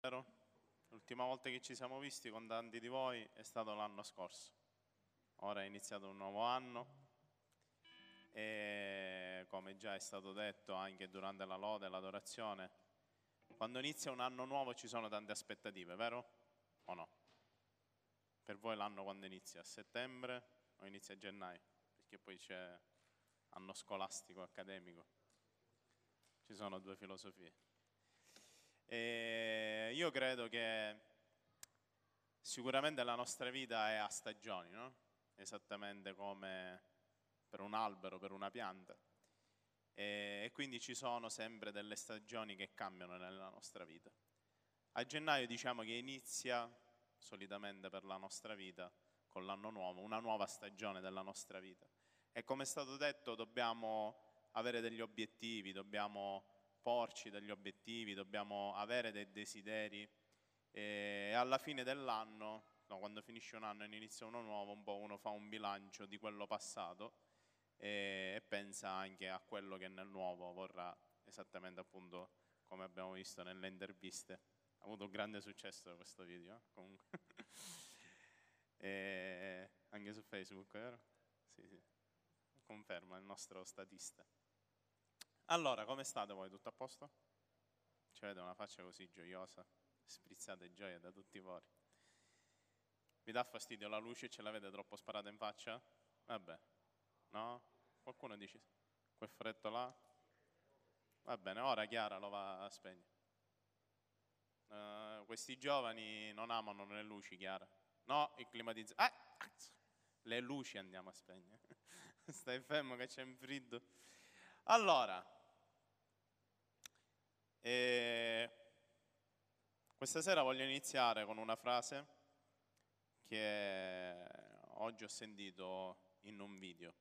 L'ultima volta che ci siamo visti con tanti di voi è stato l'anno scorso. Ora è iniziato un nuovo anno e come già è stato detto anche durante la lode e l'adorazione, quando inizia un anno nuovo ci sono tante aspettative, vero? O no? Per voi l'anno quando inizia? A settembre o inizia a gennaio? Perché poi c'è anno scolastico, accademico. Ci sono due filosofie. E io credo che sicuramente la nostra vita è a stagioni, no? esattamente come per un albero, per una pianta. E, e quindi ci sono sempre delle stagioni che cambiano nella nostra vita. A gennaio diciamo che inizia solitamente per la nostra vita con l'anno nuovo, una nuova stagione della nostra vita. E come è stato detto dobbiamo avere degli obiettivi, dobbiamo porci degli obiettivi, dobbiamo avere dei desideri e alla fine dell'anno, no, quando finisce un anno e inizia uno nuovo, un po' uno fa un bilancio di quello passato e, e pensa anche a quello che nel nuovo vorrà, esattamente appunto come abbiamo visto nelle interviste. Ha avuto un grande successo questo video, eh? comunque. anche su Facebook, vero? Sì, sì. Conferma il nostro statista. Allora, come state voi? Tutto a posto? Ci avete una faccia così gioiosa, sprizzate gioia da tutti i pori. Vi dà fastidio la luce? Ce l'avete troppo sparata in faccia? Vabbè, no? Qualcuno dice quel freddo là? Va bene, ora Chiara lo va a spegnere. Uh, questi giovani non amano le luci, Chiara. No, il climatizzato. Ah, le luci andiamo a spegnere. Stai fermo che c'è un freddo. Allora, e questa sera voglio iniziare con una frase che oggi ho sentito in un video,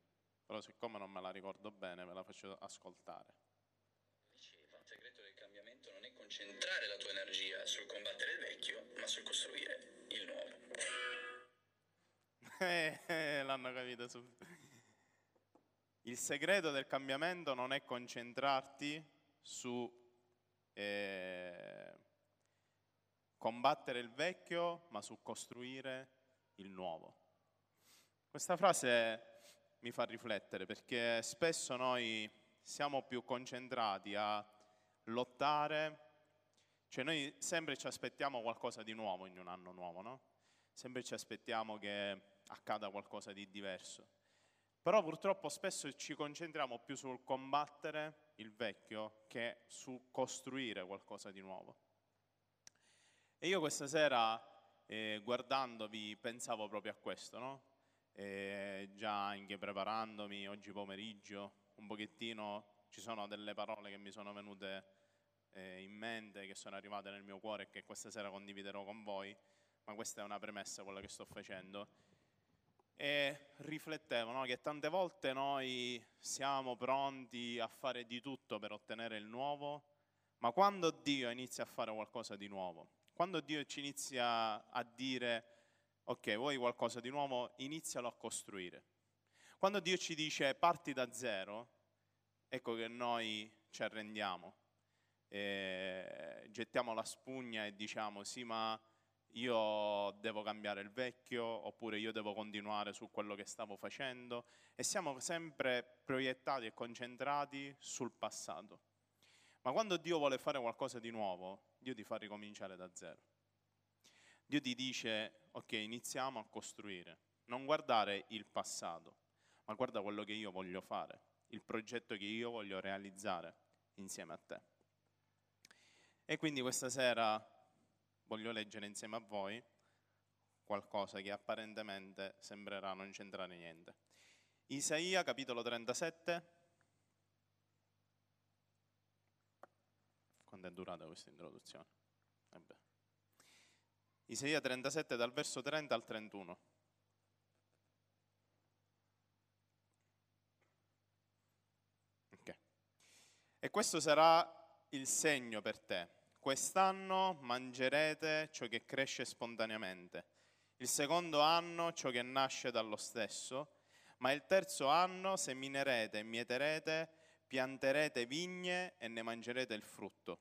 però siccome non me la ricordo bene ve la faccio ascoltare. Diceva, il segreto del cambiamento non è concentrare la tua energia sul combattere il vecchio, ma sul costruire il nuovo. Eh, l'hanno capito subito. Il segreto del cambiamento non è concentrarti su eh, combattere il vecchio, ma su costruire il nuovo. Questa frase mi fa riflettere perché spesso noi siamo più concentrati a lottare, cioè noi sempre ci aspettiamo qualcosa di nuovo in un anno nuovo, no? Sempre ci aspettiamo che accada qualcosa di diverso. Però purtroppo spesso ci concentriamo più sul combattere il vecchio che su costruire qualcosa di nuovo. E io questa sera, eh, guardandovi, pensavo proprio a questo, no? E già anche preparandomi oggi pomeriggio, un pochettino ci sono delle parole che mi sono venute eh, in mente, che sono arrivate nel mio cuore e che questa sera condividerò con voi, ma questa è una premessa quella che sto facendo e riflettevo no? che tante volte noi siamo pronti a fare di tutto per ottenere il nuovo, ma quando Dio inizia a fare qualcosa di nuovo, quando Dio ci inizia a dire ok, vuoi qualcosa di nuovo, inizialo a costruire. Quando Dio ci dice parti da zero, ecco che noi ci arrendiamo, gettiamo la spugna e diciamo sì, ma io devo cambiare il vecchio oppure io devo continuare su quello che stavo facendo e siamo sempre proiettati e concentrati sul passato. Ma quando Dio vuole fare qualcosa di nuovo, Dio ti fa ricominciare da zero. Dio ti dice, ok, iniziamo a costruire. Non guardare il passato, ma guarda quello che io voglio fare, il progetto che io voglio realizzare insieme a te. E quindi questa sera voglio leggere insieme a voi qualcosa che apparentemente sembrerà non c'entrare niente. Isaia capitolo 37. Quanto è durata questa introduzione? Vabbè. Isaia 37 dal verso 30 al 31. Okay. E questo sarà il segno per te Quest'anno mangerete ciò che cresce spontaneamente, il secondo anno ciò che nasce dallo stesso, ma il terzo anno seminerete mieterete, pianterete vigne e ne mangerete il frutto.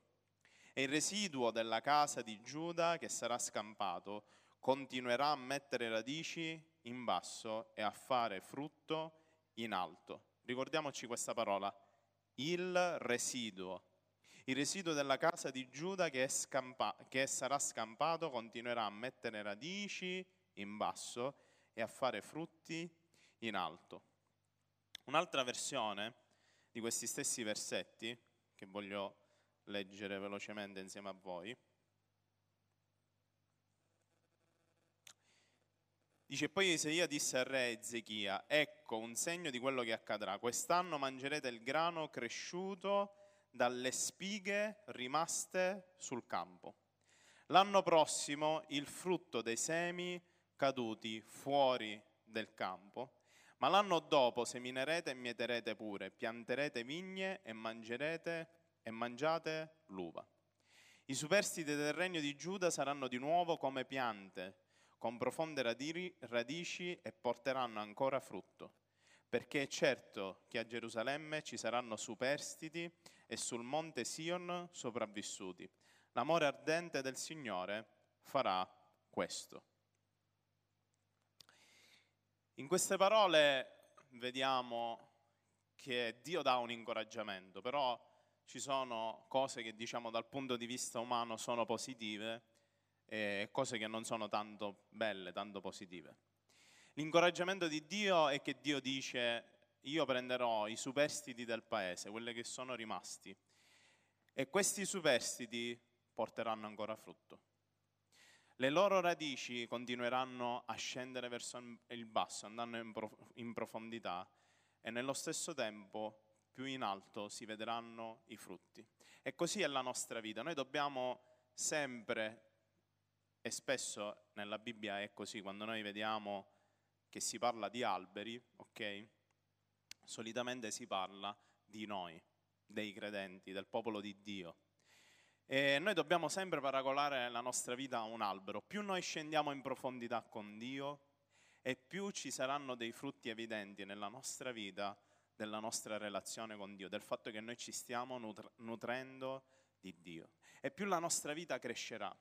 E il residuo della casa di Giuda che sarà scampato continuerà a mettere radici in basso e a fare frutto in alto. Ricordiamoci questa parola, il residuo. Il residuo della casa di Giuda che, scampa- che sarà scampato continuerà a mettere radici in basso e a fare frutti in alto. Un'altra versione di questi stessi versetti, che voglio leggere velocemente insieme a voi, Dice poi Isaia disse al re Ezechia, ecco un segno di quello che accadrà, quest'anno mangerete il grano cresciuto dalle spighe rimaste sul campo. L'anno prossimo il frutto dei semi caduti fuori del campo, ma l'anno dopo seminerete e mieterete pure, pianterete vigne e mangerete e mangiate l'uva. I superstiti del regno di Giuda saranno di nuovo come piante con profonde radici e porteranno ancora frutto, perché è certo che a Gerusalemme ci saranno superstiti e sul monte Sion sopravvissuti. L'amore ardente del Signore farà questo. In queste parole vediamo che Dio dà un incoraggiamento, però ci sono cose che diciamo dal punto di vista umano sono positive e cose che non sono tanto belle, tanto positive. L'incoraggiamento di Dio è che Dio dice io prenderò i superstiti del paese, quelli che sono rimasti, e questi superstiti porteranno ancora frutto. Le loro radici continueranno a scendere verso il basso, andando in, prof- in profondità e nello stesso tempo più in alto si vedranno i frutti. E così è la nostra vita. Noi dobbiamo sempre e spesso nella Bibbia è così, quando noi vediamo che si parla di alberi, ok? Solitamente si parla di noi, dei credenti, del popolo di Dio. E noi dobbiamo sempre paragonare la nostra vita a un albero. Più noi scendiamo in profondità con Dio e più ci saranno dei frutti evidenti nella nostra vita, della nostra relazione con Dio, del fatto che noi ci stiamo nutrendo di Dio. E più la nostra vita crescerà.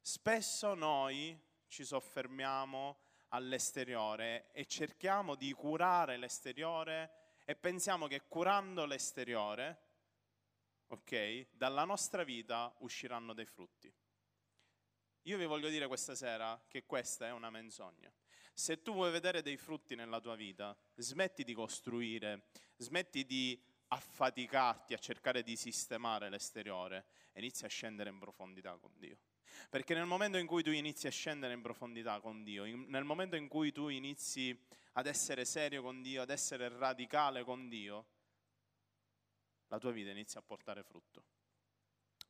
Spesso noi ci soffermiamo all'esteriore e cerchiamo di curare l'esteriore e pensiamo che curando l'esteriore, ok, dalla nostra vita usciranno dei frutti. Io vi voglio dire questa sera che questa è una menzogna. Se tu vuoi vedere dei frutti nella tua vita, smetti di costruire, smetti di affaticarti a cercare di sistemare l'esteriore e inizia a scendere in profondità con Dio. Perché nel momento in cui tu inizi a scendere in profondità con Dio, in, nel momento in cui tu inizi ad essere serio con Dio, ad essere radicale con Dio, la tua vita inizia a portare frutto.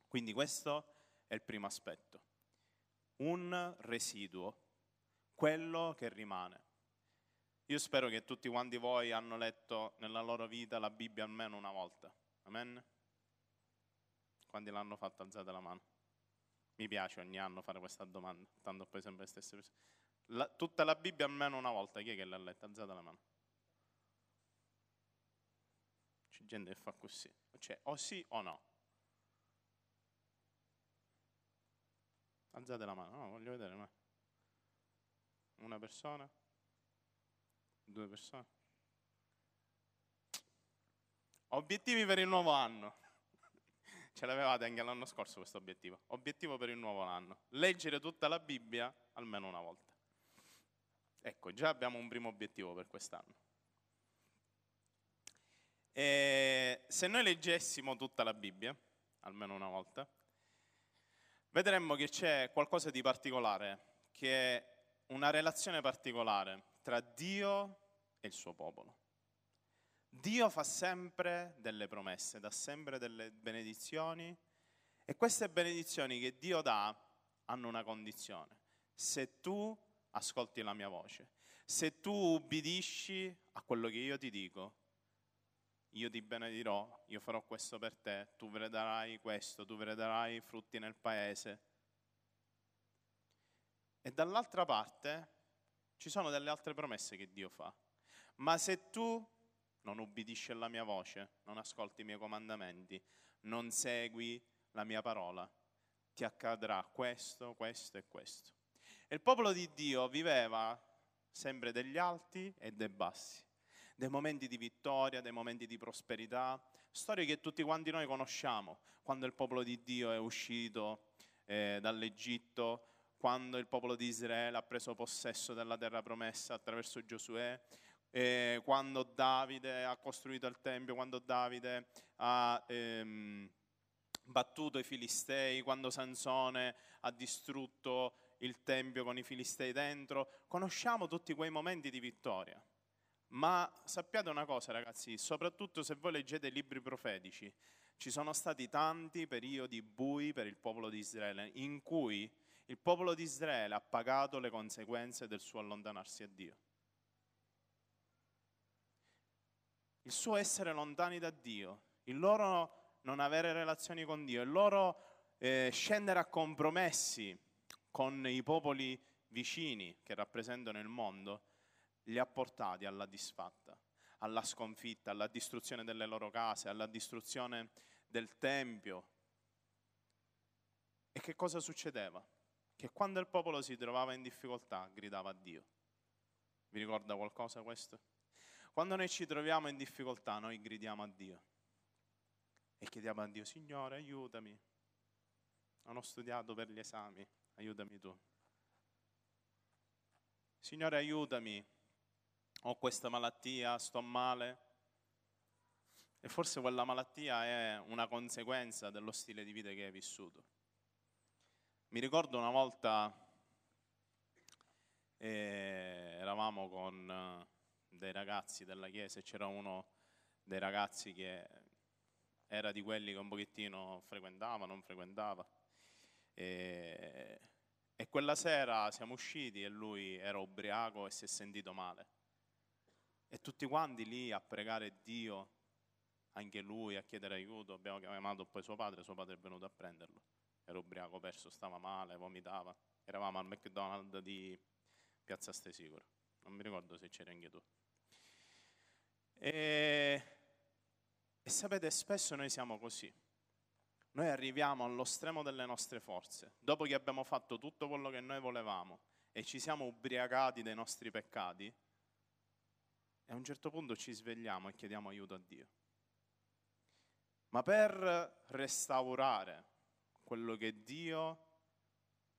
Quindi questo è il primo aspetto. Un residuo, quello che rimane. Io spero che tutti quanti voi hanno letto nella loro vita la Bibbia almeno una volta. Amen? Quanti l'hanno fatto? Alzate la mano. Mi piace ogni anno fare questa domanda, tanto poi sempre le stesse persone. La, tutta la Bibbia almeno una volta, chi è che l'ha letta? Alzate la mano. C'è gente che fa così, cioè o sì o no. Alzate la mano, no, voglio vedere. Ma... Una persona? Due persone? Obiettivi per il nuovo anno. Ce l'avevate anche l'anno scorso questo obiettivo. Obiettivo per il nuovo anno. Leggere tutta la Bibbia almeno una volta. Ecco, già abbiamo un primo obiettivo per quest'anno. E se noi leggessimo tutta la Bibbia, almeno una volta, vedremmo che c'è qualcosa di particolare, che è una relazione particolare tra Dio e il suo popolo. Dio fa sempre delle promesse, dà sempre delle benedizioni e queste benedizioni che Dio dà hanno una condizione. Se tu ascolti la mia voce, se tu ubbidisci a quello che io ti dico, io ti benedirò, io farò questo per te, tu vedrai questo, tu vedrai frutti nel paese. E dall'altra parte ci sono delle altre promesse che Dio fa. Ma se tu non ubbidisci alla mia voce, non ascolti i miei comandamenti, non segui la mia parola, ti accadrà questo, questo e questo. E il popolo di Dio viveva sempre degli alti e dei bassi, dei momenti di vittoria, dei momenti di prosperità, storie che tutti quanti noi conosciamo, quando il popolo di Dio è uscito eh, dall'Egitto, quando il popolo di Israele ha preso possesso della terra promessa attraverso Giosuè, eh, quando Davide ha costruito il Tempio, quando Davide ha ehm, battuto i Filistei, quando Sansone ha distrutto il Tempio con i Filistei dentro. Conosciamo tutti quei momenti di vittoria. Ma sappiate una cosa ragazzi, soprattutto se voi leggete i libri profetici, ci sono stati tanti periodi bui per il popolo di Israele in cui il popolo di Israele ha pagato le conseguenze del suo allontanarsi a Dio. Il suo essere lontani da Dio, il loro non avere relazioni con Dio, il loro eh, scendere a compromessi con i popoli vicini che rappresentano il mondo, li ha portati alla disfatta, alla sconfitta, alla distruzione delle loro case, alla distruzione del Tempio. E che cosa succedeva? Che quando il popolo si trovava in difficoltà gridava a Dio. Vi ricorda qualcosa questo? Quando noi ci troviamo in difficoltà noi gridiamo a Dio e chiediamo a Dio, Signore aiutami, non ho studiato per gli esami, aiutami tu. Signore aiutami, ho questa malattia, sto male. E forse quella malattia è una conseguenza dello stile di vita che hai vissuto. Mi ricordo una volta eh, eravamo con eh, dei ragazzi della chiesa e c'era uno dei ragazzi che era di quelli che un pochettino frequentava, non frequentava. E, e quella sera siamo usciti e lui era ubriaco e si è sentito male. E tutti quanti lì a pregare Dio, anche lui a chiedere aiuto. Abbiamo chiamato poi suo padre, suo padre è venuto a prenderlo. Era ubriaco, perso, stava male, vomitava. Eravamo al McDonald's di Piazza Stesicuro. Non mi ricordo se c'eri anche tu. E, e sapete, spesso noi siamo così. Noi arriviamo allo stremo delle nostre forze, dopo che abbiamo fatto tutto quello che noi volevamo e ci siamo ubriacati dei nostri peccati, e a un certo punto ci svegliamo e chiediamo aiuto a Dio. Ma per restaurare quello che Dio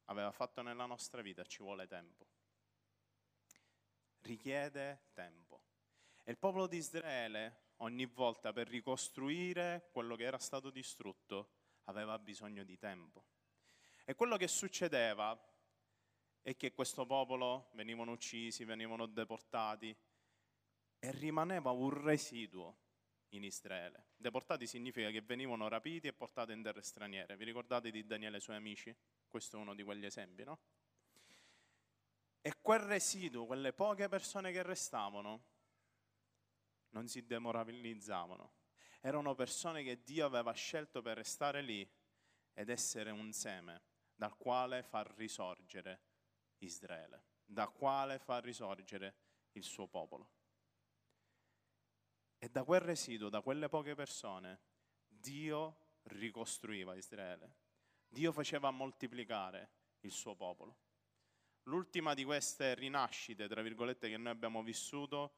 aveva fatto nella nostra vita ci vuole tempo. Richiede tempo. E il popolo di Israele ogni volta per ricostruire quello che era stato distrutto aveva bisogno di tempo. E quello che succedeva è che questo popolo venivano uccisi, venivano deportati, e rimaneva un residuo in Israele. Deportati significa che venivano rapiti e portati in terre straniere. Vi ricordate di Daniele e i suoi amici? Questo è uno di quegli esempi, no? E quel residuo, quelle poche persone che restavano, non si demoralizzavano. Erano persone che Dio aveva scelto per restare lì ed essere un seme dal quale far risorgere Israele, da quale far risorgere il suo popolo. E da quel residuo, da quelle poche persone, Dio ricostruiva Israele. Dio faceva moltiplicare il suo popolo. L'ultima di queste rinascite, tra virgolette, che noi abbiamo vissuto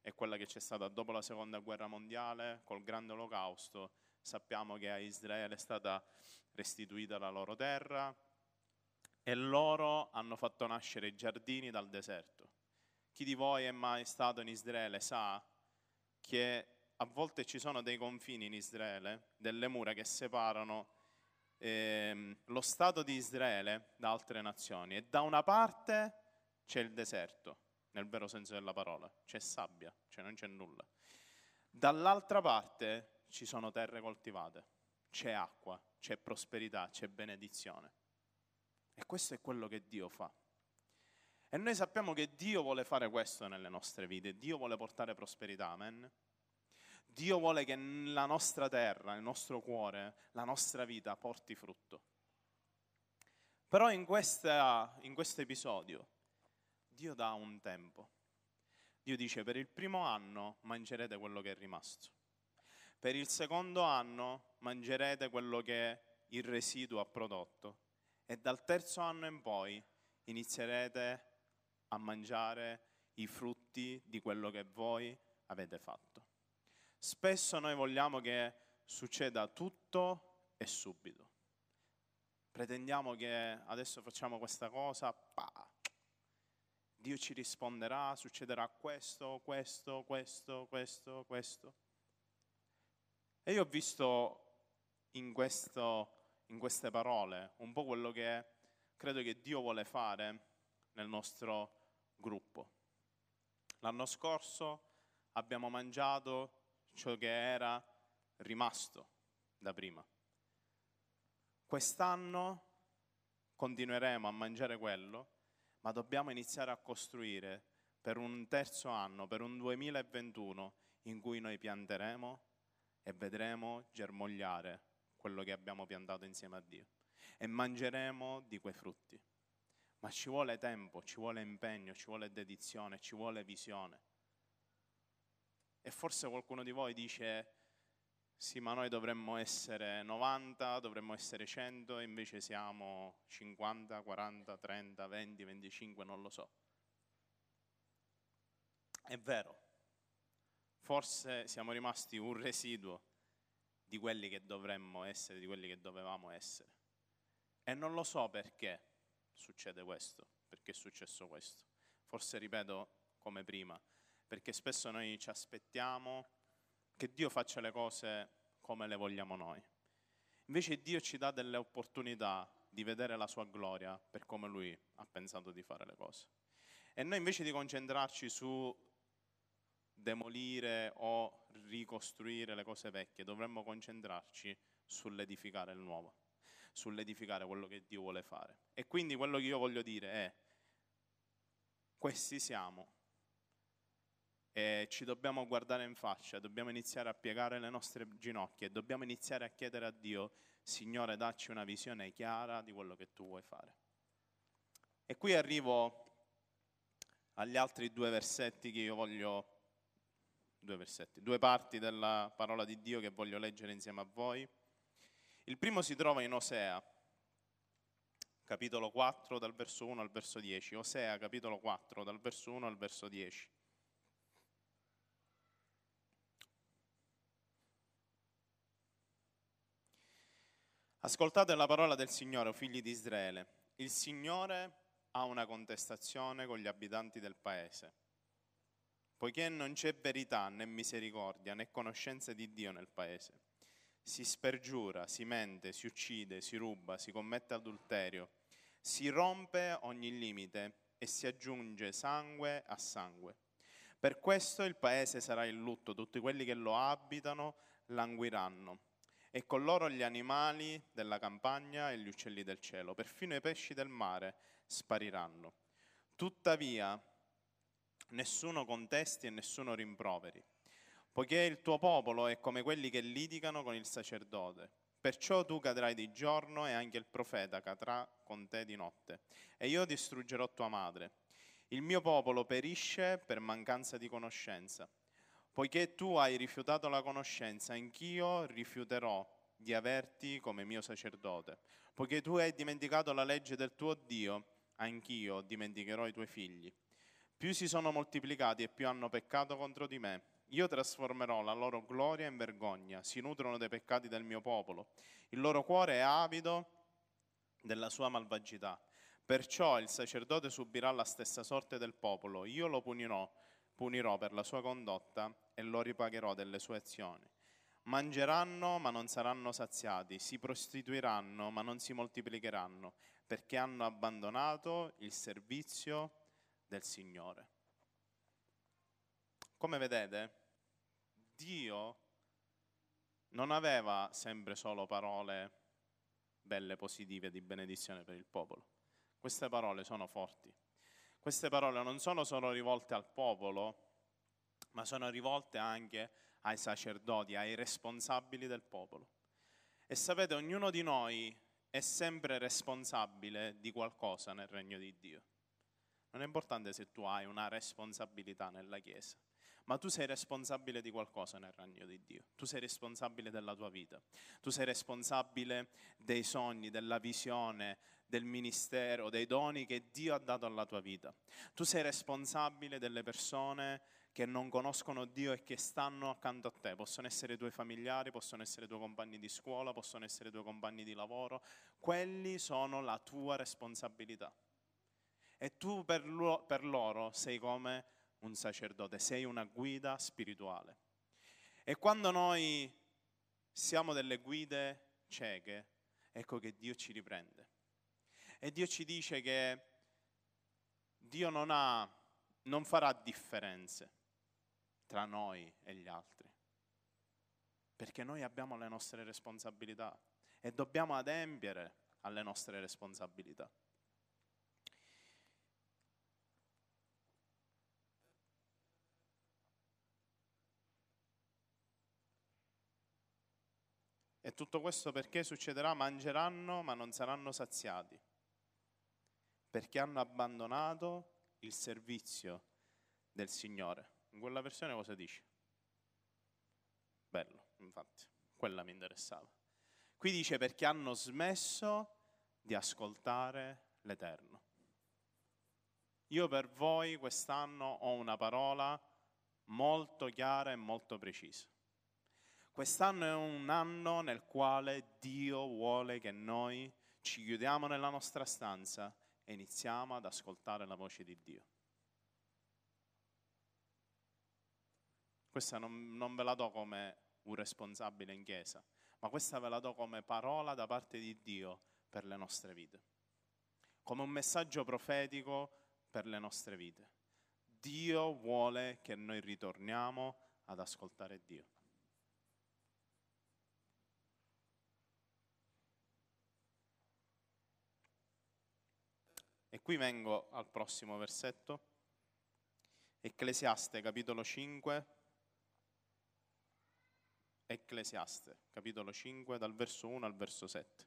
è quella che c'è stata dopo la seconda guerra mondiale, col grande olocausto. Sappiamo che a Israele è stata restituita la loro terra e loro hanno fatto nascere i giardini dal deserto. Chi di voi è mai stato in Israele sa che a volte ci sono dei confini in Israele, delle mura che separano ehm, lo Stato di Israele da altre nazioni e da una parte c'è il deserto, nel vero senso della parola, c'è sabbia, cioè non c'è nulla. Dall'altra parte ci sono terre coltivate, c'è acqua, c'è prosperità, c'è benedizione. E questo è quello che Dio fa. E noi sappiamo che Dio vuole fare questo nelle nostre vite, Dio vuole portare prosperità, amen. Dio vuole che la nostra terra, il nostro cuore, la nostra vita porti frutto. Però in, questa, in questo episodio Dio dà un tempo. Dio dice per il primo anno mangerete quello che è rimasto. Per il secondo anno mangerete quello che il residuo ha prodotto e dal terzo anno in poi inizierete a mangiare i frutti di quello che voi avete fatto. Spesso noi vogliamo che succeda tutto e subito. Pretendiamo che adesso facciamo questa cosa, pa, Dio ci risponderà, succederà questo, questo, questo, questo, questo. E io ho visto in, questo, in queste parole un po' quello che credo che Dio vuole fare nel nostro gruppo. L'anno scorso abbiamo mangiato ciò che era rimasto da prima. Quest'anno continueremo a mangiare quello ma dobbiamo iniziare a costruire per un terzo anno, per un 2021 in cui noi pianteremo e vedremo germogliare quello che abbiamo piantato insieme a Dio e mangeremo di quei frutti. Ma ci vuole tempo, ci vuole impegno, ci vuole dedizione, ci vuole visione. E forse qualcuno di voi dice, sì, ma noi dovremmo essere 90, dovremmo essere 100 e invece siamo 50, 40, 30, 20, 25, non lo so. È vero, forse siamo rimasti un residuo di quelli che dovremmo essere, di quelli che dovevamo essere. E non lo so perché succede questo, perché è successo questo. Forse ripeto come prima, perché spesso noi ci aspettiamo che Dio faccia le cose come le vogliamo noi. Invece Dio ci dà delle opportunità di vedere la sua gloria per come Lui ha pensato di fare le cose. E noi invece di concentrarci su demolire o ricostruire le cose vecchie, dovremmo concentrarci sull'edificare il nuovo, sull'edificare quello che Dio vuole fare. E quindi quello che io voglio dire è, questi siamo, e ci dobbiamo guardare in faccia, dobbiamo iniziare a piegare le nostre ginocchia e dobbiamo iniziare a chiedere a Dio, Signore, dacci una visione chiara di quello che tu vuoi fare. E qui arrivo agli altri due versetti che io voglio, due versetti, due parti della parola di Dio che voglio leggere insieme a voi. Il primo si trova in Osea, capitolo 4 dal verso 1 al verso 10. Osea, capitolo 4 dal verso 1 al verso 10. Ascoltate la parola del Signore, o figli di Israele. Il Signore ha una contestazione con gli abitanti del paese. Poiché non c'è verità né misericordia né conoscenza di Dio nel paese. Si spergiura, si mente, si uccide, si ruba, si commette adulterio, si rompe ogni limite e si aggiunge sangue a sangue. Per questo il paese sarà in lutto, tutti quelli che lo abitano languiranno e con loro gli animali della campagna e gli uccelli del cielo, perfino i pesci del mare spariranno. Tuttavia, nessuno contesti e nessuno rimproveri, poiché il tuo popolo è come quelli che litigano con il sacerdote. Perciò tu cadrai di giorno e anche il profeta cadrà con te di notte, e io distruggerò tua madre. Il mio popolo perisce per mancanza di conoscenza Poiché tu hai rifiutato la conoscenza, anch'io rifiuterò di averti come mio sacerdote. Poiché tu hai dimenticato la legge del tuo Dio, anch'io dimenticherò i tuoi figli. Più si sono moltiplicati e più hanno peccato contro di me. Io trasformerò la loro gloria in vergogna, si nutrono dei peccati del mio popolo. Il loro cuore è avido della sua malvagità. Perciò il sacerdote subirà la stessa sorte del popolo. Io lo punirò punirò per la sua condotta e lo ripagherò delle sue azioni. Mangeranno ma non saranno saziati, si prostituiranno ma non si moltiplicheranno, perché hanno abbandonato il servizio del Signore. Come vedete, Dio non aveva sempre solo parole belle, positive di benedizione per il popolo. Queste parole sono forti. Queste parole non sono solo rivolte al popolo, ma sono rivolte anche ai sacerdoti, ai responsabili del popolo. E sapete, ognuno di noi è sempre responsabile di qualcosa nel regno di Dio. Non è importante se tu hai una responsabilità nella Chiesa, ma tu sei responsabile di qualcosa nel regno di Dio. Tu sei responsabile della tua vita. Tu sei responsabile dei sogni, della visione, del ministero, dei doni che Dio ha dato alla tua vita. Tu sei responsabile delle persone che non conoscono Dio e che stanno accanto a te. Possono essere i tuoi familiari, possono essere i tuoi compagni di scuola, possono essere i tuoi compagni di lavoro. Quelli sono la tua responsabilità. E tu per, lo, per loro sei come un sacerdote, sei una guida spirituale. E quando noi siamo delle guide cieche, ecco che Dio ci riprende. E Dio ci dice che Dio non, ha, non farà differenze tra noi e gli altri, perché noi abbiamo le nostre responsabilità e dobbiamo adempiere alle nostre responsabilità. E tutto questo perché succederà? Mangeranno ma non saranno saziati, perché hanno abbandonato il servizio del Signore. In quella versione cosa dice? Bello, infatti, quella mi interessava. Qui dice perché hanno smesso di ascoltare l'Eterno. Io per voi quest'anno ho una parola molto chiara e molto precisa. Quest'anno è un anno nel quale Dio vuole che noi ci chiudiamo nella nostra stanza e iniziamo ad ascoltare la voce di Dio. Questa non, non ve la do come un responsabile in chiesa, ma questa ve la do come parola da parte di Dio per le nostre vite, come un messaggio profetico per le nostre vite. Dio vuole che noi ritorniamo ad ascoltare Dio. Qui vengo al prossimo versetto, Ecclesiaste capitolo 5, Ecclesiaste capitolo 5 dal verso 1 al verso 7.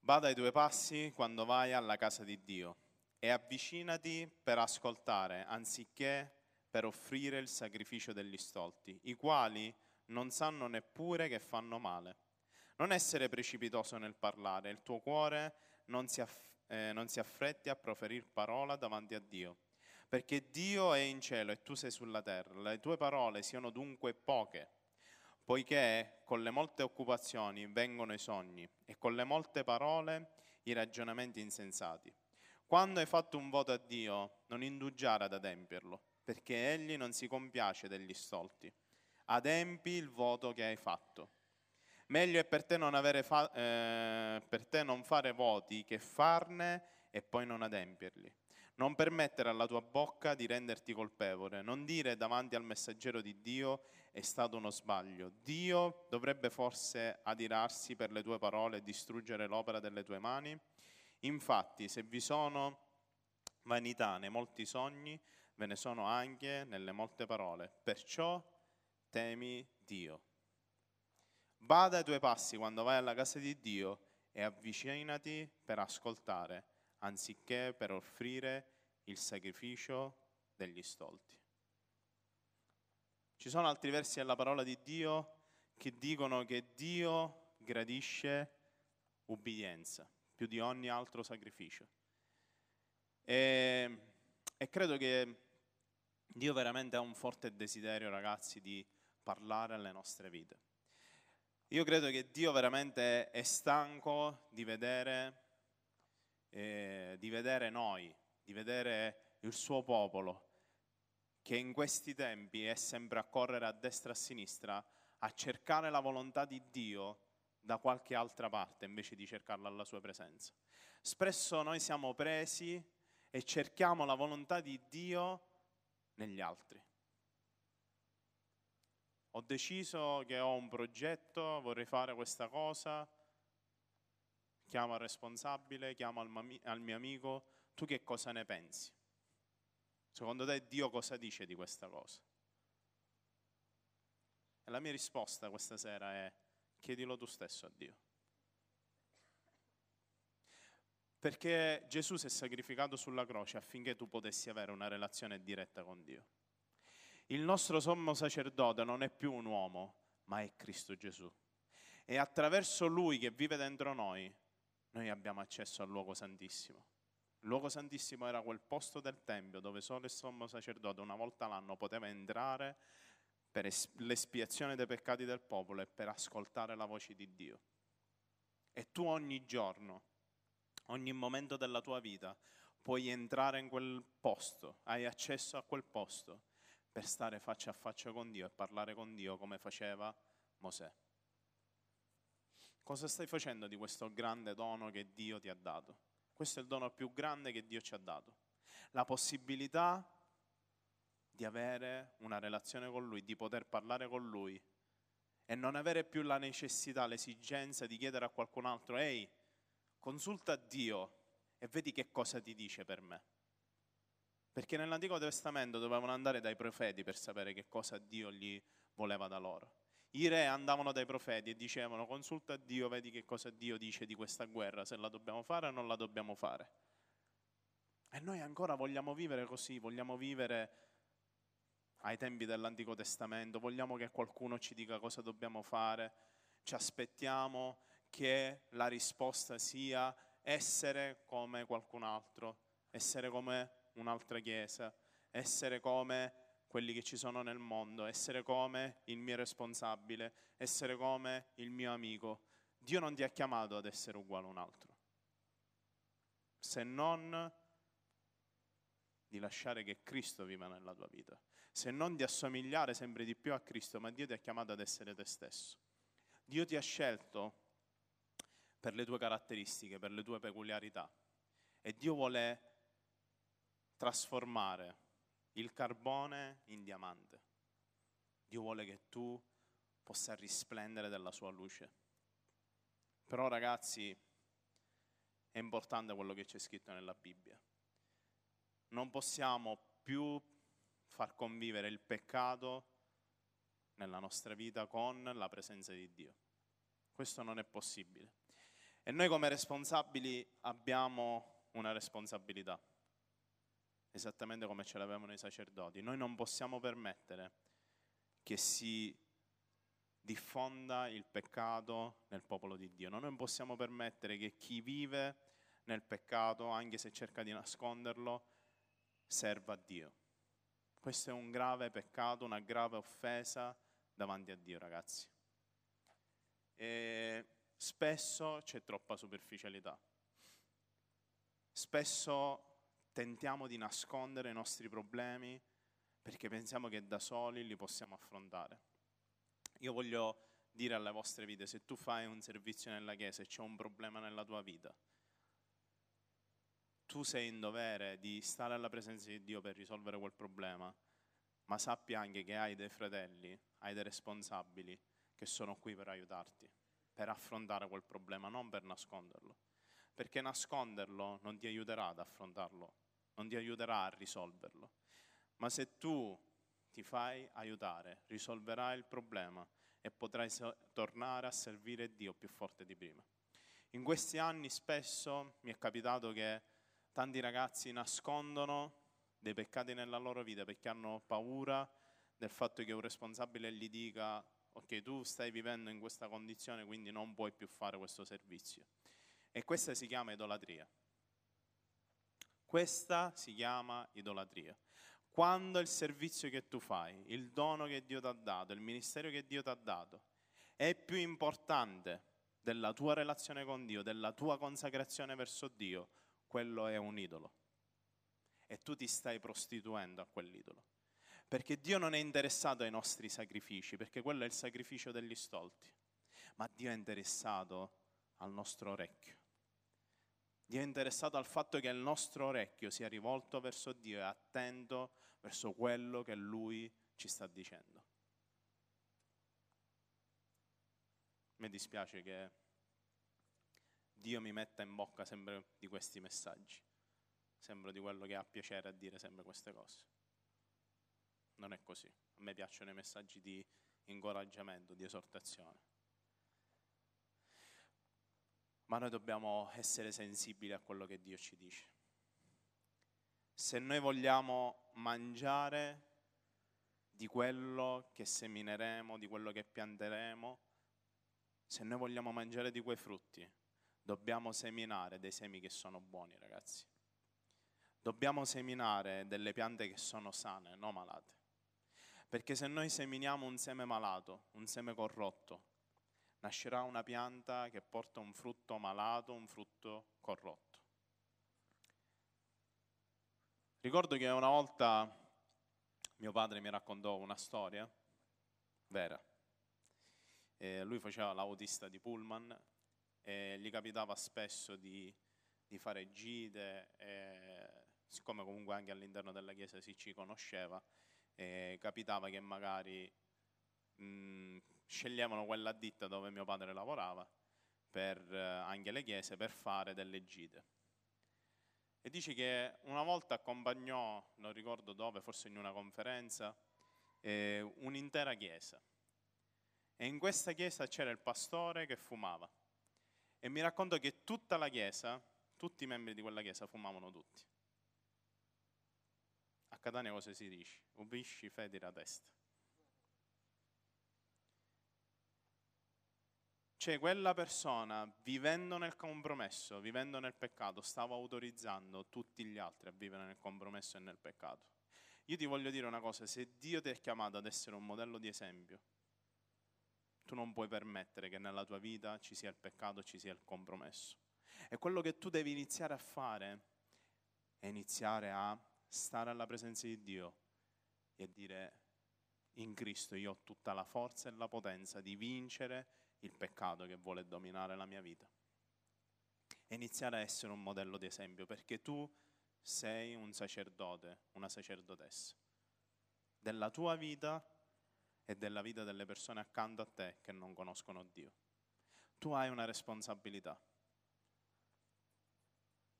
Vada ai due passi quando vai alla casa di Dio e avvicinati per ascoltare anziché per offrire il sacrificio degli stolti, i quali non sanno neppure che fanno male non essere precipitoso nel parlare, il tuo cuore non si, aff- eh, non si affretti a proferire parola davanti a Dio. Perché Dio è in cielo e tu sei sulla terra. Le tue parole siano dunque poche, poiché con le molte occupazioni vengono i sogni e con le molte parole i ragionamenti insensati. Quando hai fatto un voto a Dio, non indugiare ad adempierlo, perché Egli non si compiace degli stolti. Adempi il voto che hai fatto. Meglio è per te non, fa- eh, per te non fare voti che farne e poi non adempierli. Non permettere alla tua bocca di renderti colpevole, non dire davanti al messaggero di Dio è stato uno sbaglio. Dio dovrebbe forse adirarsi per le tue parole e distruggere l'opera delle tue mani? Infatti, se vi sono vanità nei molti sogni, ve ne sono anche nelle molte parole. Perciò temi Dio. Bada ai tuoi passi quando vai alla casa di Dio e avvicinati per ascoltare, anziché per offrire il sacrificio degli stolti. Ci sono altri versi della parola di Dio che dicono che Dio gradisce ubbidienza più di ogni altro sacrificio. E, e credo che Dio veramente ha un forte desiderio, ragazzi, di parlare alle nostre vite. Io credo che Dio veramente è stanco di vedere, eh, di vedere noi, di vedere il suo popolo, che in questi tempi è sempre a correre a destra e a sinistra a cercare la volontà di Dio da qualche altra parte invece di cercarla alla sua presenza. Spesso noi siamo presi e cerchiamo la volontà di Dio negli altri. Ho deciso che ho un progetto, vorrei fare questa cosa, chiamo il responsabile, chiamo al, mio amico, tu che cosa ne pensi? Secondo te Dio cosa dice di questa cosa? E la mia risposta questa sera è chiedilo tu stesso a Dio. Perché Gesù si è sacrificato sulla croce affinché tu potessi avere una relazione diretta con Dio. Il nostro sommo sacerdote non è più un uomo, ma è Cristo Gesù. E attraverso Lui che vive dentro noi, noi abbiamo accesso al luogo santissimo. Il luogo santissimo era quel posto del Tempio dove solo il sommo sacerdote una volta l'anno poteva entrare per l'espiazione dei peccati del popolo e per ascoltare la voce di Dio. E tu ogni giorno, ogni momento della tua vita, puoi entrare in quel posto, hai accesso a quel posto per stare faccia a faccia con Dio e parlare con Dio come faceva Mosè. Cosa stai facendo di questo grande dono che Dio ti ha dato? Questo è il dono più grande che Dio ci ha dato. La possibilità di avere una relazione con Lui, di poter parlare con Lui e non avere più la necessità, l'esigenza di chiedere a qualcun altro, ehi, consulta Dio e vedi che cosa ti dice per me. Perché nell'Antico Testamento dovevano andare dai profeti per sapere che cosa Dio gli voleva da loro. I re andavano dai profeti e dicevano consulta Dio, vedi che cosa Dio dice di questa guerra, se la dobbiamo fare o non la dobbiamo fare. E noi ancora vogliamo vivere così, vogliamo vivere ai tempi dell'Antico Testamento, vogliamo che qualcuno ci dica cosa dobbiamo fare, ci aspettiamo che la risposta sia essere come qualcun altro, essere come un'altra chiesa, essere come quelli che ci sono nel mondo, essere come il mio responsabile, essere come il mio amico. Dio non ti ha chiamato ad essere uguale a un altro, se non di lasciare che Cristo viva nella tua vita se non di assomigliare sempre di più a Cristo, ma Dio ti ha chiamato ad essere te stesso. Dio ti ha scelto per le tue caratteristiche, per le tue peculiarità e Dio vuole trasformare il carbone in diamante. Dio vuole che tu possa risplendere della sua luce. Però ragazzi, è importante quello che c'è scritto nella Bibbia. Non possiamo più far convivere il peccato nella nostra vita con la presenza di Dio. Questo non è possibile. E noi come responsabili abbiamo una responsabilità, esattamente come ce l'avevano i sacerdoti. Noi non possiamo permettere che si diffonda il peccato nel popolo di Dio. Noi non possiamo permettere che chi vive nel peccato, anche se cerca di nasconderlo, serva a Dio. Questo è un grave peccato, una grave offesa davanti a Dio, ragazzi. E spesso c'è troppa superficialità. Spesso tentiamo di nascondere i nostri problemi perché pensiamo che da soli li possiamo affrontare. Io voglio dire alle vostre vite, se tu fai un servizio nella Chiesa e c'è un problema nella tua vita, tu sei in dovere di stare alla presenza di Dio per risolvere quel problema, ma sappi anche che hai dei fratelli, hai dei responsabili che sono qui per aiutarti, per affrontare quel problema, non per nasconderlo. Perché nasconderlo non ti aiuterà ad affrontarlo, non ti aiuterà a risolverlo. Ma se tu ti fai aiutare, risolverai il problema e potrai tornare a servire Dio più forte di prima. In questi anni spesso mi è capitato che Tanti ragazzi nascondono dei peccati nella loro vita perché hanno paura del fatto che un responsabile gli dica ok tu stai vivendo in questa condizione quindi non puoi più fare questo servizio. E questa si chiama idolatria. Questa si chiama idolatria. Quando il servizio che tu fai, il dono che Dio ti ha dato, il ministero che Dio ti ha dato, è più importante della tua relazione con Dio, della tua consacrazione verso Dio, quello è un idolo. E tu ti stai prostituendo a quell'idolo. Perché Dio non è interessato ai nostri sacrifici, perché quello è il sacrificio degli stolti. Ma Dio è interessato al nostro orecchio. Dio è interessato al fatto che il nostro orecchio sia rivolto verso Dio e attento verso quello che Lui ci sta dicendo. Mi dispiace che Dio mi metta in bocca sempre di questi messaggi. Sembro di quello che ha piacere a dire sempre queste cose. Non è così. A me piacciono i messaggi di incoraggiamento, di esortazione. Ma noi dobbiamo essere sensibili a quello che Dio ci dice. Se noi vogliamo mangiare di quello che semineremo, di quello che pianteremo, se noi vogliamo mangiare di quei frutti, dobbiamo seminare dei semi che sono buoni, ragazzi. Dobbiamo seminare delle piante che sono sane, non malate. Perché se noi seminiamo un seme malato, un seme corrotto, nascerà una pianta che porta un frutto malato, un frutto corrotto. Ricordo che una volta mio padre mi raccontò una storia vera. E lui faceva l'autista di Pullman e gli capitava spesso di, di fare gite, e, siccome comunque anche all'interno della chiesa si ci conosceva, capitava che magari mh, sceglievano quella ditta dove mio padre lavorava per eh, anche le chiese per fare delle gite. E dice che una volta accompagnò, non ricordo dove, forse in una conferenza, eh, un'intera chiesa. E in questa chiesa c'era il pastore che fumava. E mi racconto che tutta la chiesa, tutti i membri di quella chiesa fumavano tutti. A Catania cosa si dice? Ubisci, fedi la testa. Cioè quella persona, vivendo nel compromesso, vivendo nel peccato, stava autorizzando tutti gli altri a vivere nel compromesso e nel peccato. Io ti voglio dire una cosa, se Dio ti ha chiamato ad essere un modello di esempio, tu non puoi permettere che nella tua vita ci sia il peccato, ci sia il compromesso. E quello che tu devi iniziare a fare è iniziare a stare alla presenza di Dio e dire in Cristo io ho tutta la forza e la potenza di vincere il peccato che vuole dominare la mia vita. E iniziare a essere un modello di esempio, perché tu sei un sacerdote, una sacerdotessa della tua vita e della vita delle persone accanto a te che non conoscono Dio. Tu hai una responsabilità.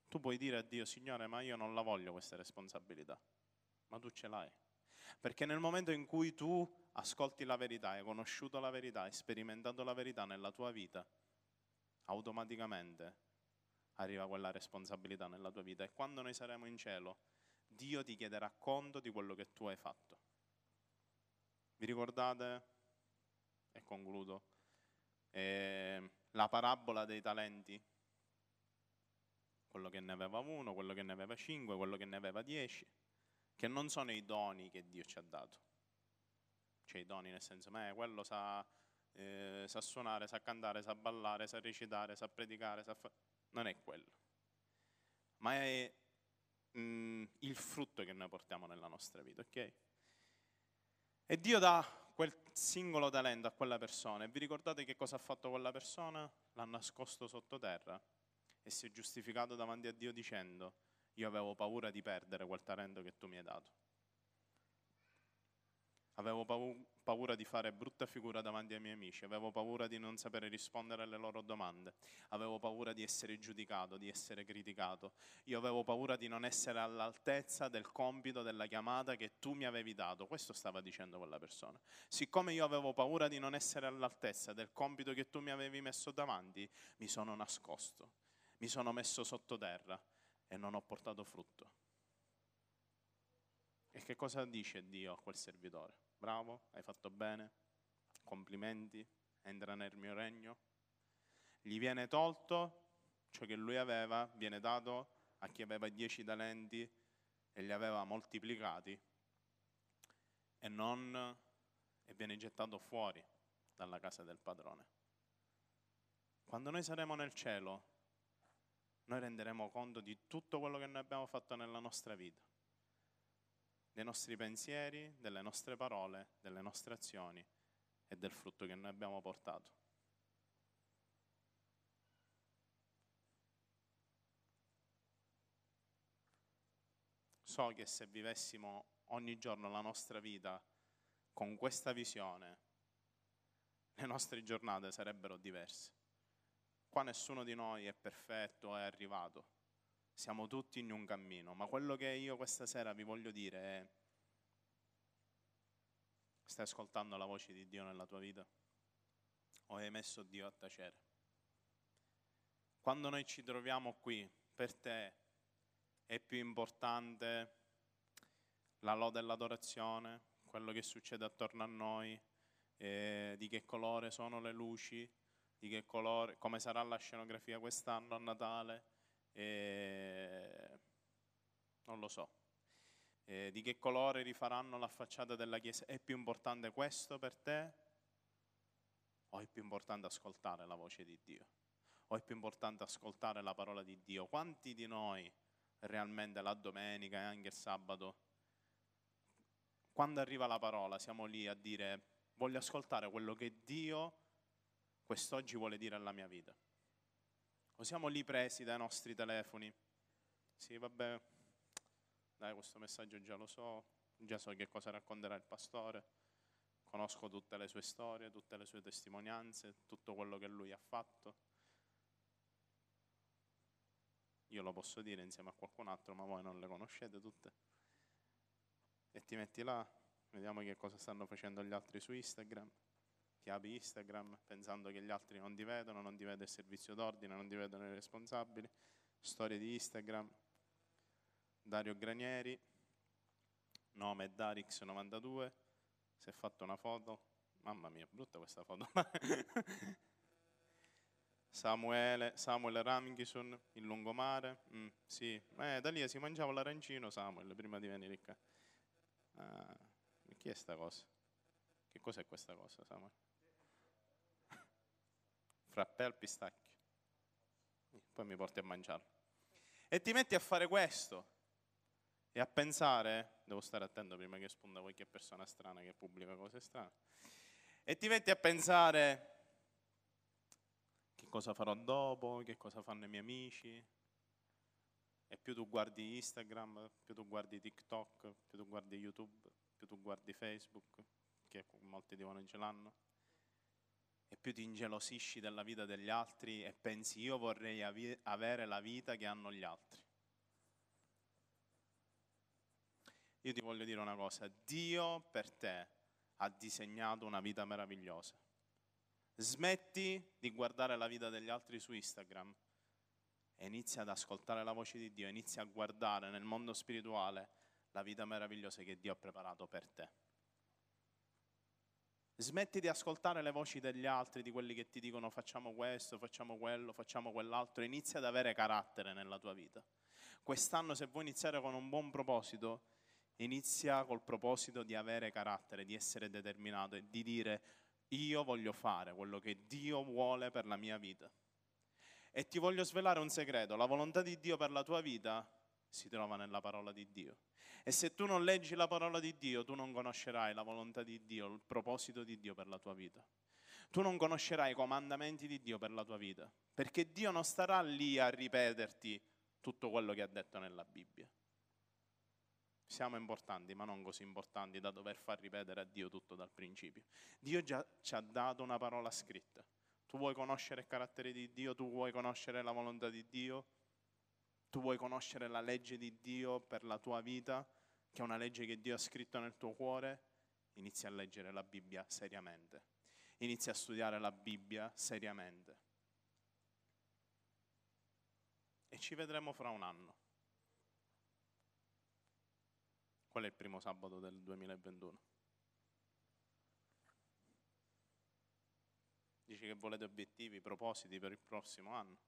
Tu puoi dire a Dio, Signore, ma io non la voglio questa responsabilità, ma tu ce l'hai. Perché nel momento in cui tu ascolti la verità, hai conosciuto la verità, hai sperimentato la verità nella tua vita, automaticamente arriva quella responsabilità nella tua vita. E quando noi saremo in cielo, Dio ti chiederà conto di quello che tu hai fatto. Vi ricordate? E concludo. Eh, la parabola dei talenti? Quello che ne aveva uno, quello che ne aveva cinque, quello che ne aveva dieci che non sono i doni che Dio ci ha dato. Cioè i doni nel senso, ma quello sa, eh, sa suonare, sa cantare, sa ballare, sa recitare, sa predicare, sa fa... non è quello. Ma è mh, mm, il frutto che noi portiamo nella nostra vita, ok? E Dio dà quel singolo talento a quella persona. E vi ricordate che cosa ha fatto quella persona? L'ha nascosto sottoterra e si è giustificato davanti a Dio dicendo io avevo paura di perdere quel talento che tu mi hai dato. Avevo paura di fare brutta figura davanti ai miei amici, avevo paura di non sapere rispondere alle loro domande, avevo paura di essere giudicato, di essere criticato, io avevo paura di non essere all'altezza del compito, della chiamata che tu mi avevi dato. Questo stava dicendo quella persona. Siccome io avevo paura di non essere all'altezza del compito che tu mi avevi messo davanti, mi sono nascosto, mi sono messo sottoterra e non ho portato frutto. E che cosa dice Dio a quel servitore? Bravo, hai fatto bene, complimenti, entra nel mio regno. Gli viene tolto ciò che lui aveva, viene dato a chi aveva dieci talenti e li aveva moltiplicati e, non, e viene gettato fuori dalla casa del padrone. Quando noi saremo nel cielo, noi renderemo conto di tutto quello che noi abbiamo fatto nella nostra vita, dei nostri pensieri, delle nostre parole, delle nostre azioni e del frutto che noi abbiamo portato. So che se vivessimo ogni giorno la nostra vita con questa visione, le nostre giornate sarebbero diverse. Qua nessuno di noi è perfetto, è arrivato. Siamo tutti in un cammino, ma quello che io questa sera vi voglio dire è, stai ascoltando la voce di Dio nella tua vita? O hai messo Dio a tacere? Quando noi ci troviamo qui, per te è più importante la lode e l'adorazione, quello che succede attorno a noi, eh, di che colore sono le luci, di che colore, come sarà la scenografia quest'anno a Natale, eh, non lo so. Eh, di che colore rifaranno la facciata della chiesa? È più importante questo per te? O è più importante ascoltare la voce di Dio? O è più importante ascoltare la parola di Dio? Quanti di noi realmente la domenica e anche il sabato, quando arriva la parola, siamo lì a dire voglio ascoltare quello che Dio quest'oggi vuole dire alla mia vita? O siamo lì presi dai nostri telefoni? Sì, vabbè, dai, questo messaggio già lo so, già so che cosa racconterà il pastore, conosco tutte le sue storie, tutte le sue testimonianze, tutto quello che lui ha fatto. Io lo posso dire insieme a qualcun altro, ma voi non le conoscete tutte. E ti metti là, vediamo che cosa stanno facendo gli altri su Instagram. Ti apri Instagram pensando che gli altri non ti vedono, non ti vede il servizio d'ordine, non ti vedono i responsabili. Storie di Instagram, Dario Granieri, nome è Darix92, si è fatto una foto, mamma mia, brutta questa foto. Samuele, Samuel Ramghison, il lungomare, mm, sì, eh, da lì si mangiava l'arancino Samuel prima di venire qua. Ah, chi è sta cosa? Che cos'è questa cosa Samuel? Frappè al pistacchio. Poi mi porti a mangiarlo. E ti metti a fare questo e a pensare, devo stare attento prima che spunta qualche persona strana che pubblica cose strane, e ti metti a pensare che cosa farò dopo, che cosa fanno i miei amici, e più tu guardi Instagram, più tu guardi TikTok, più tu guardi YouTube, più tu guardi Facebook, che molti di voi ce l'hanno, e più ti ingelosisci della vita degli altri e pensi io vorrei avere la vita che hanno gli altri. Io ti voglio dire una cosa, Dio per te ha disegnato una vita meravigliosa. Smetti di guardare la vita degli altri su Instagram e inizia ad ascoltare la voce di Dio, inizia a guardare nel mondo spirituale la vita meravigliosa che Dio ha preparato per te. Smetti di ascoltare le voci degli altri, di quelli che ti dicono facciamo questo, facciamo quello, facciamo quell'altro, inizia ad avere carattere nella tua vita. Quest'anno se vuoi iniziare con un buon proposito, inizia col proposito di avere carattere, di essere determinato e di dire io voglio fare quello che Dio vuole per la mia vita. E ti voglio svelare un segreto, la volontà di Dio per la tua vita si trova nella parola di Dio. E se tu non leggi la parola di Dio, tu non conoscerai la volontà di Dio, il proposito di Dio per la tua vita. Tu non conoscerai i comandamenti di Dio per la tua vita, perché Dio non starà lì a ripeterti tutto quello che ha detto nella Bibbia. Siamo importanti, ma non così importanti da dover far ripetere a Dio tutto dal principio. Dio già ci ha dato una parola scritta. Tu vuoi conoscere il carattere di Dio, tu vuoi conoscere la volontà di Dio, tu vuoi conoscere la legge di Dio per la tua vita, che è una legge che Dio ha scritto nel tuo cuore, inizia a leggere la Bibbia seriamente. Inizia a studiare la Bibbia seriamente. E ci vedremo fra un anno. Qual è il primo sabato del 2021? Dici che volete obiettivi, propositi per il prossimo anno?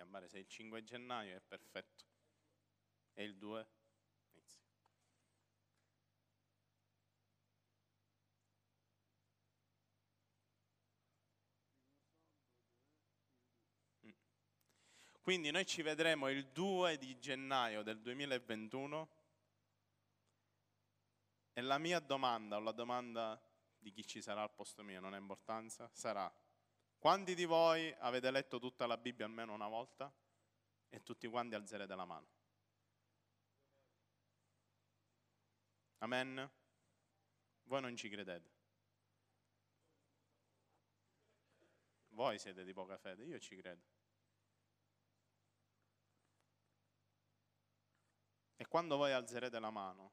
Gambare, se il 5 gennaio è perfetto. E il 2? Inizia. Quindi noi ci vedremo il 2 di gennaio del 2021 e la mia domanda o la domanda di chi ci sarà al posto mio, non ha importanza, sarà quanti di voi avete letto tutta la Bibbia almeno una volta e tutti quanti alzerete la mano? Amen? Voi non ci credete. Voi siete di poca fede, io ci credo. E quando voi alzerete la mano,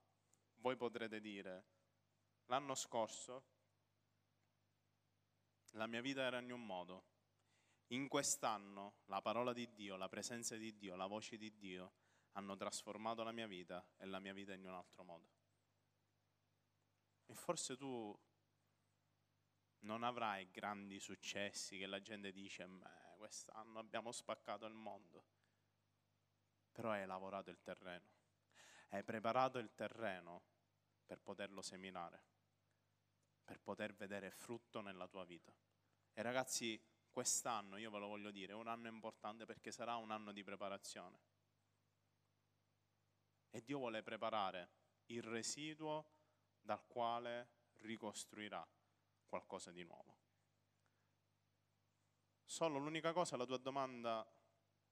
voi potrete dire, l'anno scorso, la mia vita era in un modo. In quest'anno la parola di Dio, la presenza di Dio, la voce di Dio hanno trasformato la mia vita e la mia vita in un altro modo. E forse tu non avrai grandi successi che la gente dice, quest'anno abbiamo spaccato il mondo, però hai lavorato il terreno, hai preparato il terreno per poterlo seminare, per poter vedere frutto nella tua vita. E ragazzi, quest'anno, io ve lo voglio dire, è un anno importante perché sarà un anno di preparazione. E Dio vuole preparare il residuo dal quale ricostruirà qualcosa di nuovo. Solo l'unica cosa, la tua domanda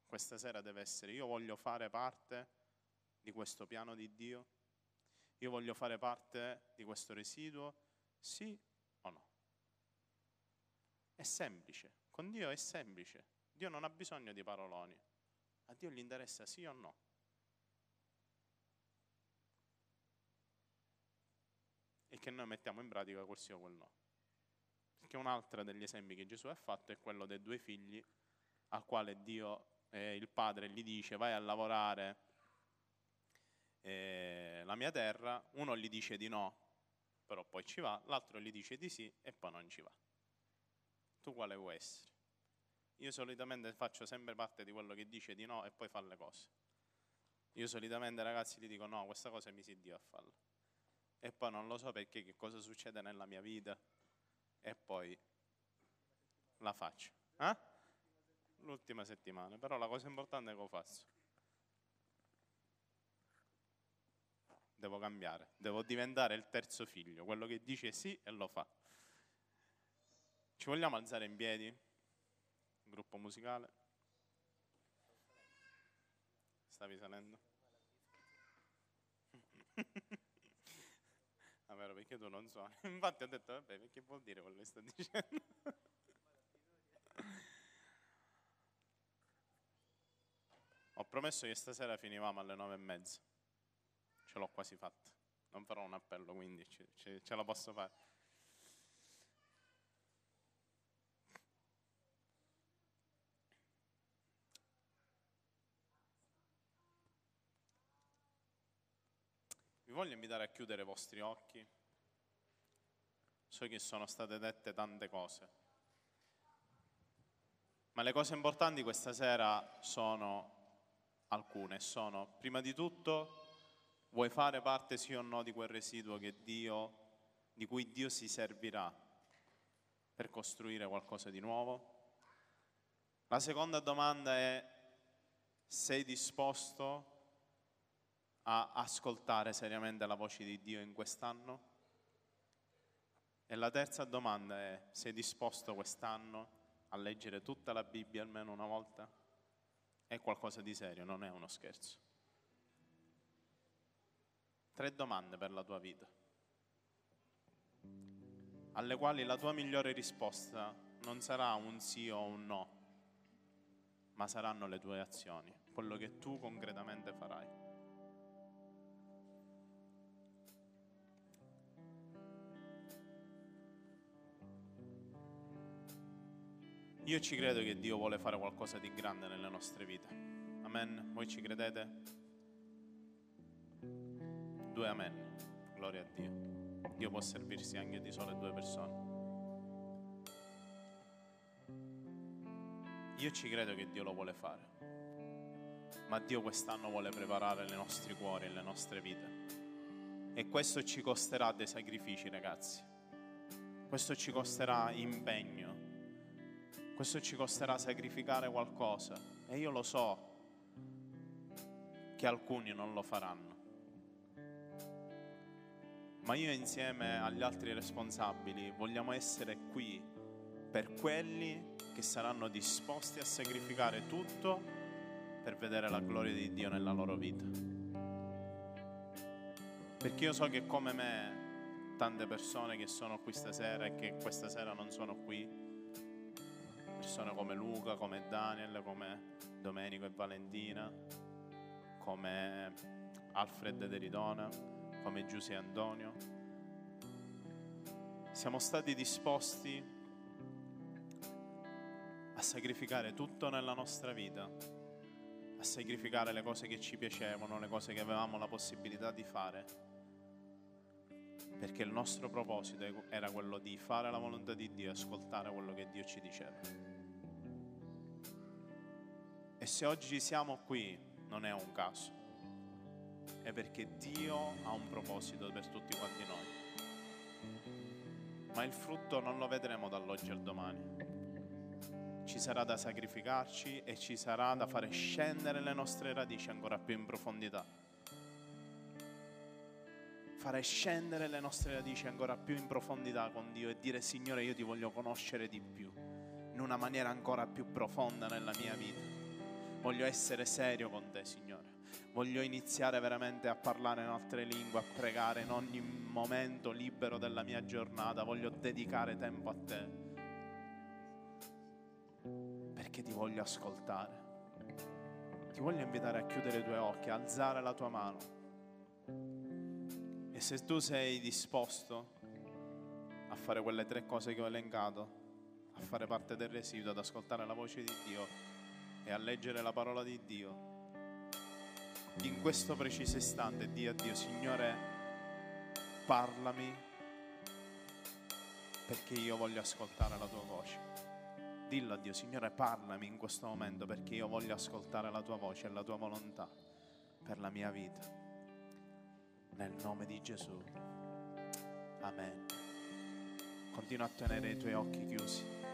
questa sera deve essere, io voglio fare parte di questo piano di Dio? Io voglio fare parte di questo residuo? Sì o no? È semplice, con Dio è semplice. Dio non ha bisogno di paroloni. A Dio gli interessa sì o no. E che noi mettiamo in pratica quel sì o quel no. Perché un altro degli esempi che Gesù ha fatto è quello dei due figli al quale Dio, eh, il padre, gli dice vai a lavorare eh, la mia terra, uno gli dice di no, però poi ci va, l'altro gli dice di sì e poi non ci va. Tu quale vuoi essere? Io solitamente faccio sempre parte di quello che dice di no e poi fa le cose. Io solitamente ragazzi gli dico no, questa cosa mi si dio a farla. E poi non lo so perché che cosa succede nella mia vita e poi la faccio. Eh? L'ultima settimana, però la cosa importante è che lo faccio. Devo cambiare, devo diventare il terzo figlio, quello che dice sì e lo fa. Ci vogliamo alzare in piedi? Gruppo musicale? Stavi salendo? Ah, perché tu non suoni. Infatti ho detto, vabbè, perché vuol dire quello che sta dicendo? ho promesso che stasera finivamo alle nove e mezza. Ce l'ho quasi fatta. Non farò un appello, quindi ce, ce, ce la posso fare. Vi voglio invitare a chiudere i vostri occhi. So che sono state dette tante cose, ma le cose importanti questa sera sono alcune. Sono, prima di tutto, vuoi fare parte sì o no di quel residuo Dio, di cui Dio si servirà per costruire qualcosa di nuovo? La seconda domanda è, sei disposto a ascoltare seriamente la voce di Dio in quest'anno? E la terza domanda è, sei disposto quest'anno a leggere tutta la Bibbia almeno una volta? È qualcosa di serio, non è uno scherzo. Tre domande per la tua vita, alle quali la tua migliore risposta non sarà un sì o un no, ma saranno le tue azioni, quello che tu concretamente farai. Io ci credo che Dio vuole fare qualcosa di grande nelle nostre vite. Amen. Voi ci credete? Due amen. Gloria a Dio. Dio può servirsi anche di sole due persone. Io ci credo che Dio lo vuole fare. Ma Dio quest'anno vuole preparare i nostri cuori e le nostre vite. E questo ci costerà dei sacrifici, ragazzi. Questo ci costerà impegno questo ci costerà sacrificare qualcosa e io lo so che alcuni non lo faranno. Ma io insieme agli altri responsabili vogliamo essere qui per quelli che saranno disposti a sacrificare tutto per vedere la gloria di Dio nella loro vita. Perché io so che come me tante persone che sono qui stasera e che questa sera non sono qui, persone come Luca, come Daniel, come Domenico e Valentina, come Alfred Deridona, come Giuseppe Antonio. Siamo stati disposti a sacrificare tutto nella nostra vita, a sacrificare le cose che ci piacevano, le cose che avevamo la possibilità di fare, perché il nostro proposito era quello di fare la volontà di Dio e ascoltare quello che Dio ci diceva. E se oggi siamo qui non è un caso, è perché Dio ha un proposito per tutti quanti noi. Ma il frutto non lo vedremo dall'oggi al domani ci sarà da sacrificarci e ci sarà da fare scendere le nostre radici ancora più in profondità. Fare scendere le nostre radici ancora più in profondità con Dio e dire Signore io ti voglio conoscere di più, in una maniera ancora più profonda nella mia vita. Voglio essere serio con te Signore. Voglio iniziare veramente a parlare in altre lingue, a pregare in ogni momento libero della mia giornata. Voglio dedicare tempo a te perché ti voglio ascoltare. Ti voglio invitare a chiudere i tuoi occhi, a alzare la tua mano. E se tu sei disposto a fare quelle tre cose che ho elencato, a fare parte del residuo, ad ascoltare la voce di Dio e a leggere la parola di Dio, in questo preciso istante di a Dio, Signore, parlami perché io voglio ascoltare la tua voce. Dillo a Dio, Signore, parlami in questo momento perché io voglio ascoltare la tua voce e la tua volontà per la mia vita. Nel nome di Gesù. Amen. Continua a tenere i tuoi occhi chiusi.